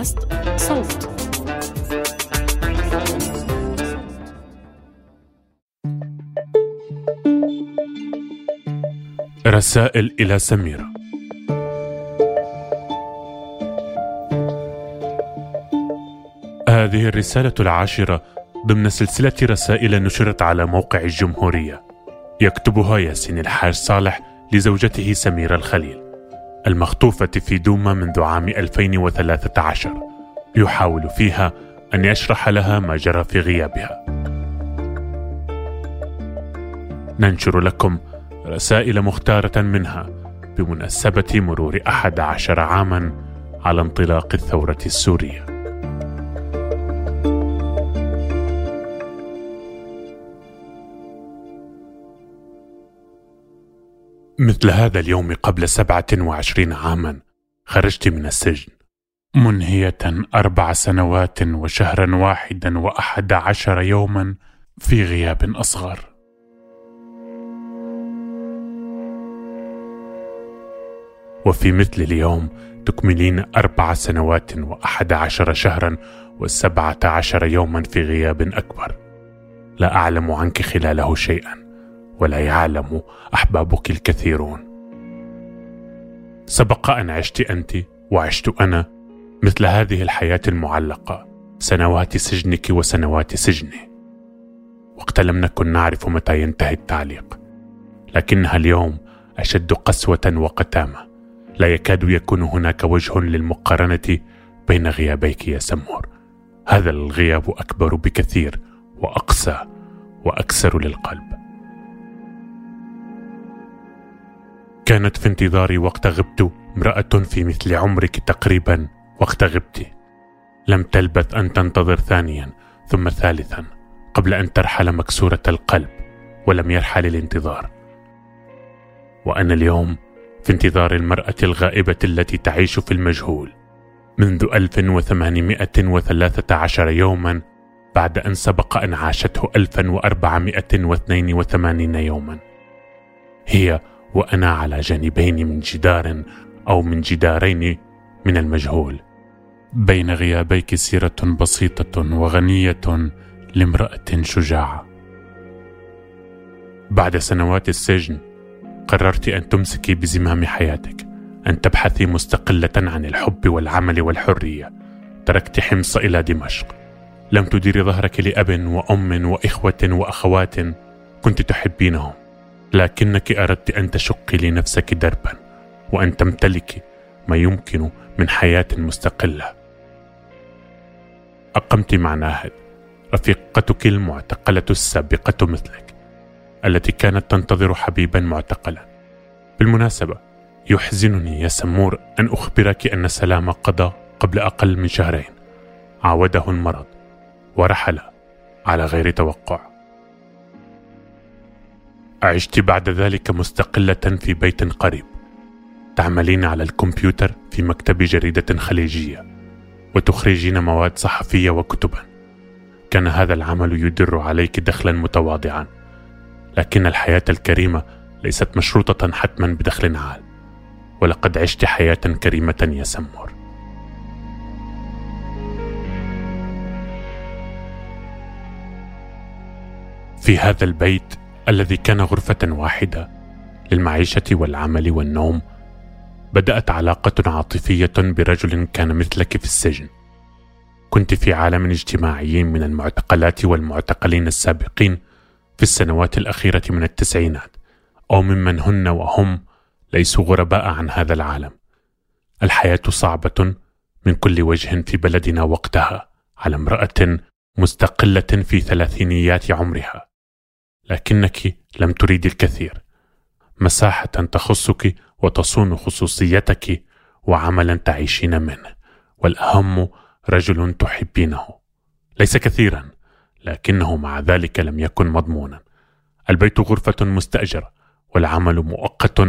بودكاست صوت. رسائل إلى سميرة. هذه الرسالة العاشرة ضمن سلسلة رسائل نشرت على موقع الجمهورية. يكتبها ياسين الحاج صالح لزوجته سميرة الخليل. المخطوفة في دوما منذ عام 2013 يحاول فيها أن يشرح لها ما جرى في غيابها. ننشر لكم رسائل مختارة منها بمناسبة مرور أحد عشر عاما على انطلاق الثورة السورية. مثل هذا اليوم قبل سبعة وعشرين عاما خرجت من السجن. منهية أربع سنوات وشهرا واحدا وأحد عشر يوما في غياب أصغر. وفي مثل اليوم تكملين أربع سنوات وأحد عشر شهرا وسبعة عشر يوما في غياب أكبر. لا أعلم عنك خلاله شيئا. ولا يعلم أحبابك الكثيرون. سبق أن عشت أنت وعشت أنا مثل هذه الحياة المعلقة سنوات سجنك وسنوات سجني. وقت لم نكن نعرف متى ينتهي التعليق لكنها اليوم أشد قسوة وقتامة. لا يكاد يكون هناك وجه للمقارنة بين غيابيك يا سمور. هذا الغياب أكبر بكثير وأقسى واكسر للقلب. كانت في انتظاري وقت غبت امرأة في مثل عمرك تقريبا وقت غبت. لم تلبث أن تنتظر ثانيا ثم ثالثا قبل أن ترحل مكسورة القلب ولم يرحل الانتظار. وأنا اليوم في انتظار المرأة الغائبة التي تعيش في المجهول. منذ 1813 يوما بعد أن سبق أن عاشته 1482 يوما. هي وأنا على جانبين من جدار أو من جدارين من المجهول. بين غيابيك سيرة بسيطة وغنية لامرأة شجاعة. بعد سنوات السجن قررت أن تمسكي بزمام حياتك أن تبحثي مستقلة عن الحب والعمل والحرية. تركت حمص إلى دمشق. لم تديري ظهرك لأب وأم وإخوة وأخوات كنت تحبينهم. لكنك أردت أن تشقي لنفسك دربا وأن تمتلكي ما يمكن من حياة مستقلة. أقمت مع ناهد رفيقتك المعتقلة السابقة مثلك التي كانت تنتظر حبيبا معتقلا. بالمناسبة يحزنني يا سمور أن أخبرك أن سلام قضى قبل أقل من شهرين. عاوده المرض ورحل على غير توقع. عشت بعد ذلك مستقلة في بيت قريب. تعملين على الكمبيوتر في مكتب جريدة خليجية وتخرجين مواد صحفية وكتبا. كان هذا العمل يدر عليك دخلا متواضعا لكن الحياة الكريمة ليست مشروطة حتما بدخل عال. ولقد عشت حياة كريمة يا سمور. في هذا البيت الذي كان غرفة واحدة للمعيشة والعمل والنوم بدأت علاقة عاطفية برجل كان مثلك في السجن. كنت في عالم اجتماعي من المعتقلات والمعتقلين السابقين في السنوات الأخيرة من التسعينات أو ممن هن وهم ليسوا غرباء عن هذا العالم. الحياة صعبة من كل وجه في بلدنا وقتها على امرأة مستقلة في ثلاثينيات عمرها. لكنك لم تريد الكثير. مساحة تخصك وتصون خصوصيتك وعملا تعيشين منه والأهم رجل تحبينه. ليس كثيرا لكنه مع ذلك لم يكن مضمونا. البيت غرفة مستأجرة والعمل مؤقت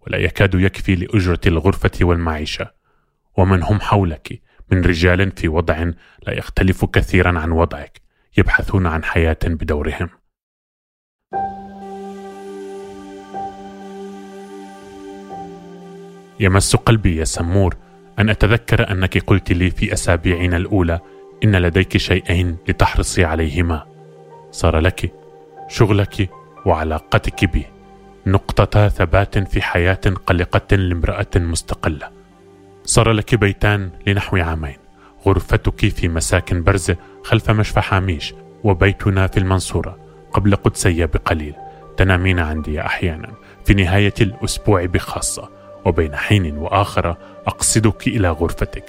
ولا يكاد يكفي لأجرة الغرفة والمعيشة. ومن هم حولك من رجال في وضع لا يختلف كثيرا عن وضعك يبحثون عن حياة بدورهم. يمس قلبي يا سمور أن أتذكر أنك قلت لي في أسابيعنا الأولى إن لديك شيئين لتحرصي عليهما. صار لك شغلك وعلاقتك بي. نقطتا ثبات في حياة قلقة لامرأة مستقلة. صار لك بيتان لنحو عامين. غرفتك في مساكن برزة خلف مشفى حاميش وبيتنا في المنصورة قبل قدسية بقليل. تنامين عندي أحيانا في نهاية الأسبوع بخاصة. وبين حين وآخر أقصدك إلى غرفتك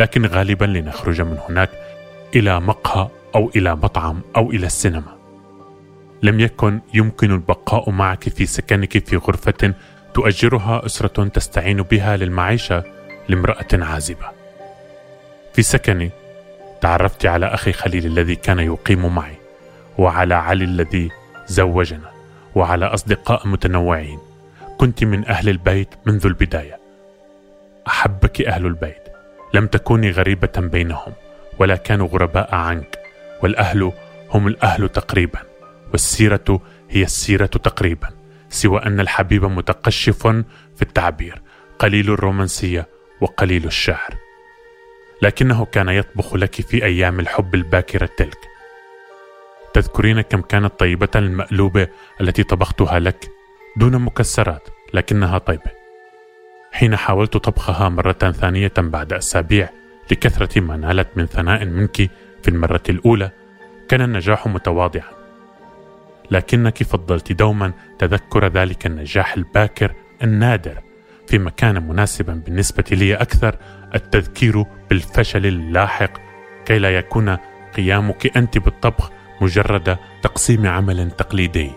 لكن غالبا لنخرج من هناك إلى مقهى أو إلى مطعم أو إلى السينما لم يكن يمكن البقاء معك في سكنك في غرفة تؤجرها أسرة تستعين بها للمعيشة لامرأة عازبة. في سكني تعرفت على أخي خليل الذي كان يقيم معي، وعلى علي الذي زوجنا، وعلى أصدقاء متنوعين. كنت من أهل البيت منذ البداية. أحبك أهل البيت، لم تكوني غريبة بينهم، ولا كانوا غرباء عنك، والأهل هم الأهل تقريبا. والسيرة هي السيرة تقريبا سوى أن الحبيب متقشف في التعبير قليل الرومانسية وقليل الشعر لكنه كان يطبخ لك في أيام الحب الباكرة تلك تذكرين كم كانت طيبة المألوبة التي طبختها لك دون مكسرات لكنها طيبة. حين حاولت طبخها مرة ثانية بعد أسابيع لكثرة ما نالت من ثناء منك في المرة الأولى كان النجاح متواضعا. لكنك فضلت دوما تذكر ذلك النجاح الباكر النادر في مكان مناسبا بالنسبة لي أكثر التذكير بالفشل اللاحق كي لا يكون قيامك أنت بالطبخ مجرد تقسيم عمل تقليدي.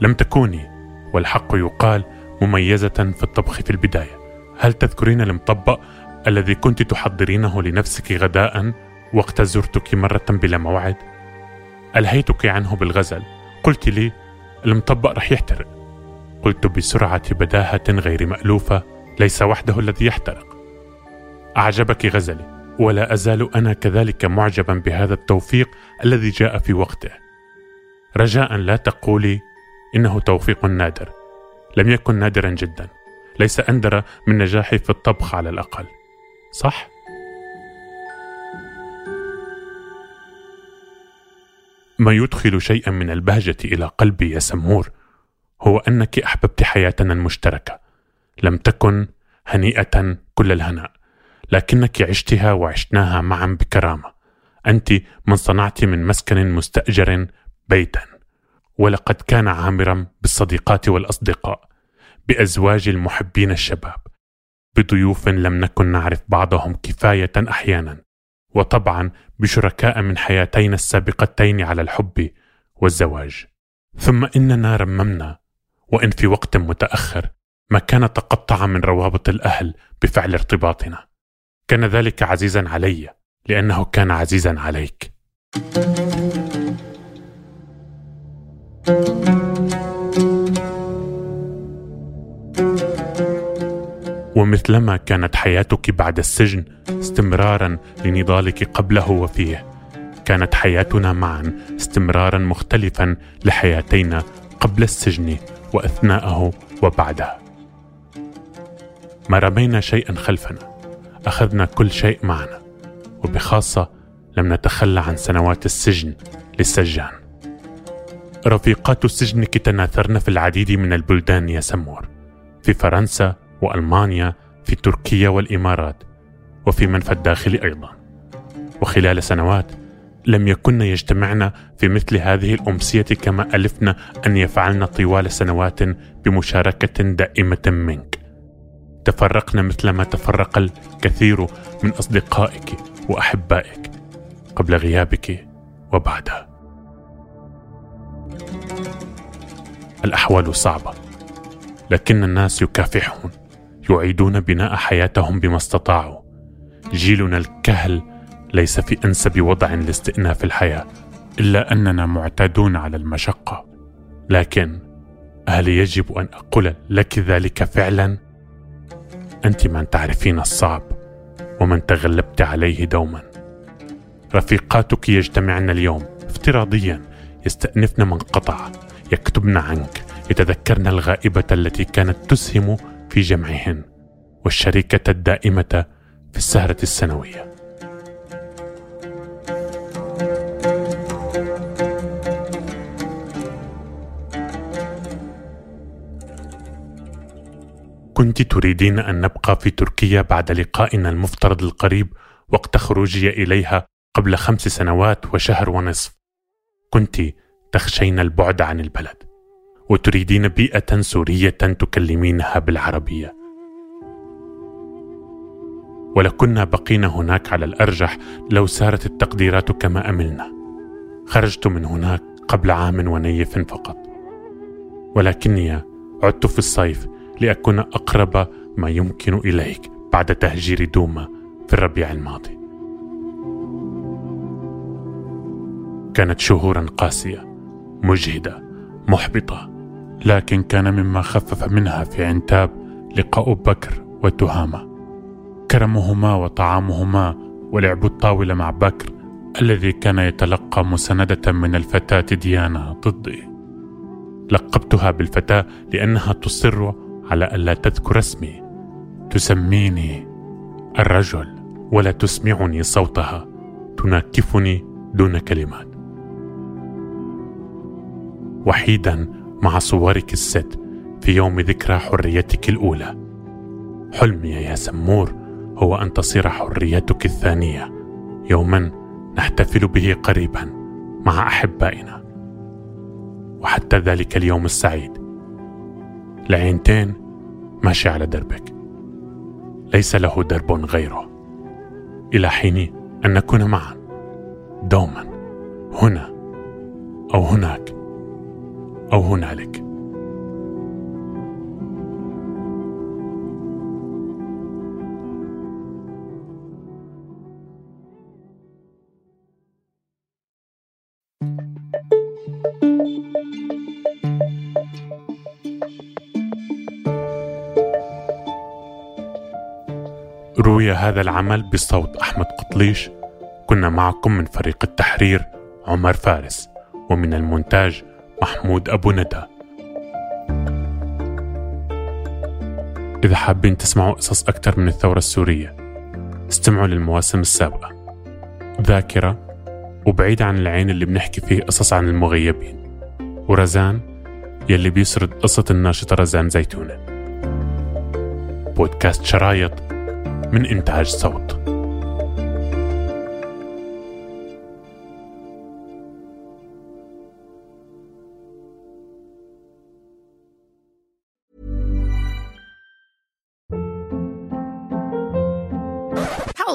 لم تكوني والحق يقال مميزة في الطبخ في البداية. هل تذكرين المطبق الذي كنت تحضرينه لنفسك غداء وقت زرتك مرة بلا موعد؟ ألهيتك عنه بالغزل. قلت لي المطبق رح يحترق. قلت بسرعة بداهة غير مألوفة ليس وحده الذي يحترق. أعجبك غزلي ولا أزال أنا كذلك معجبا بهذا التوفيق الذي جاء في وقته. رجاء لا تقولي إنه توفيق نادر. لم يكن نادرا جدا. ليس أندر من نجاحي في الطبخ على الأقل. صح؟ ما يدخل شيئا من البهجة إلى قلبي يا سمور هو أنك أحببت حياتنا المشتركة. لم تكن هنيئة كل الهناء. لكنك عشتها وعشناها معا بكرامة. أنت من صنعت من مسكن مستأجر بيتا. ولقد كان عامرا بالصديقات والأصدقاء بأزواج المحبين الشباب بضيوف لم نكن نعرف بعضهم كفاية أحيانا وطبعا بشركاء من حياتينا السابقتين على الحب والزواج. ثم اننا رممنا وإن في وقت متأخر ما كان تقطع من روابط الأهل بفعل ارتباطنا. كان ذلك عزيزا علي لأنه كان عزيزا عليك. ومثلما كانت حياتك بعد السجن استمرارا لنضالك قبله وفيه. كانت حياتنا معا استمرارا مختلفا لحياتينا قبل السجن وأثناءه وبعده. ما رمينا شيئا خلفنا أخذنا كل شيء معنا وبخاصة لم نتخلى عن سنوات السجن للسجان. رفيقات سجنك تناثرن في العديد من البلدان يا سمور في فرنسا وألمانيا في تركيا والإمارات وفي منفى الداخل أيضا. وخلال سنوات لم يكن يجتمعن في مثل هذه الأمسية كما الفنا أن يفعلن طوال سنوات بمشاركة دائمة منك. تفرقن مثلما تفرق الكثير من أصدقائك وأحبائك قبل غيابك وبعدها. الأحوال صعبة لكن الناس يكافحون يعيدون بناء حياتهم بما استطاعوا. جيلنا الكهل ليس في أنسب وضع لاستئناف الحياة إلا أننا معتادون على المشقة. لكن هل يجب أن أقول لك ذلك فعلا؟ أنت من تعرفين الصعب ومن تغلبت عليه دوما. رفيقاتك يجتمعن اليوم افتراضيا يستأنفن من قطع. يكتبن عنك يتذكرن الغائبة التي كانت تسهم في جمعهن والشريكة الدائمة في السهرة السنوية. كنت تريدين أن نبقى في تركيا بعد لقائنا المفترض القريب وقت خروجي إليها قبل خمس سنوات وشهر ونصف. كنت تخشين البعد عن البلد وتريدين بيئة سورية تكلمينها بالعربية. ولكنا بقينا هناك على الأرجح لو سارت التقديرات كما أملنا. خرجت من هناك قبل عام ونيف فقط. ولكني عدت في الصيف لأكون أقرب ما يمكن إليك بعد تهجير دوما في الربيع الماضي. كانت شهورا قاسية. مجهدة محبطة لكن كان مما خفف منها في عنتاب لقاء بكر وتهامة. كرمهما وطعامهما ولعب الطاولة مع بكر الذي كان يتلقى مساندة من الفتاة ديانا ضدي. لقبتها بالفتاة لأنها تصر على ألا تذكر اسمي. تسميني الرجل ولا تسمعني صوتها. تناكفني دون كلمات. وحيدا مع صورك الست في يوم ذكرى حريتك الأولى. حلمي يا سمور هو أن تصير حريتك الثانية. يوما نحتفل به قريبا مع أحبائنا. وحتى ذلك اليوم السعيد. لعينتين ماشي على دربك. ليس له درب غيره. إلى حين أن نكون معا. دوما. هنا أو هناك. أو هنالك روي هذا العمل بصوت أحمد قطليش. كنا معكم من فريق التحرير عمر فارس ومن المونتاج محمود أبو ندى. إذا حابين تسمعوا قصص أكثر من الثورة السورية استمعوا للمواسم السابقة. ذاكرة وبعيد عن العين اللي بنحكي فيه قصص عن المغيبين. ورزان يلي بيسرد قصة الناشطة رزان زيتونة. بودكاست شرايط من إنتاج صوت.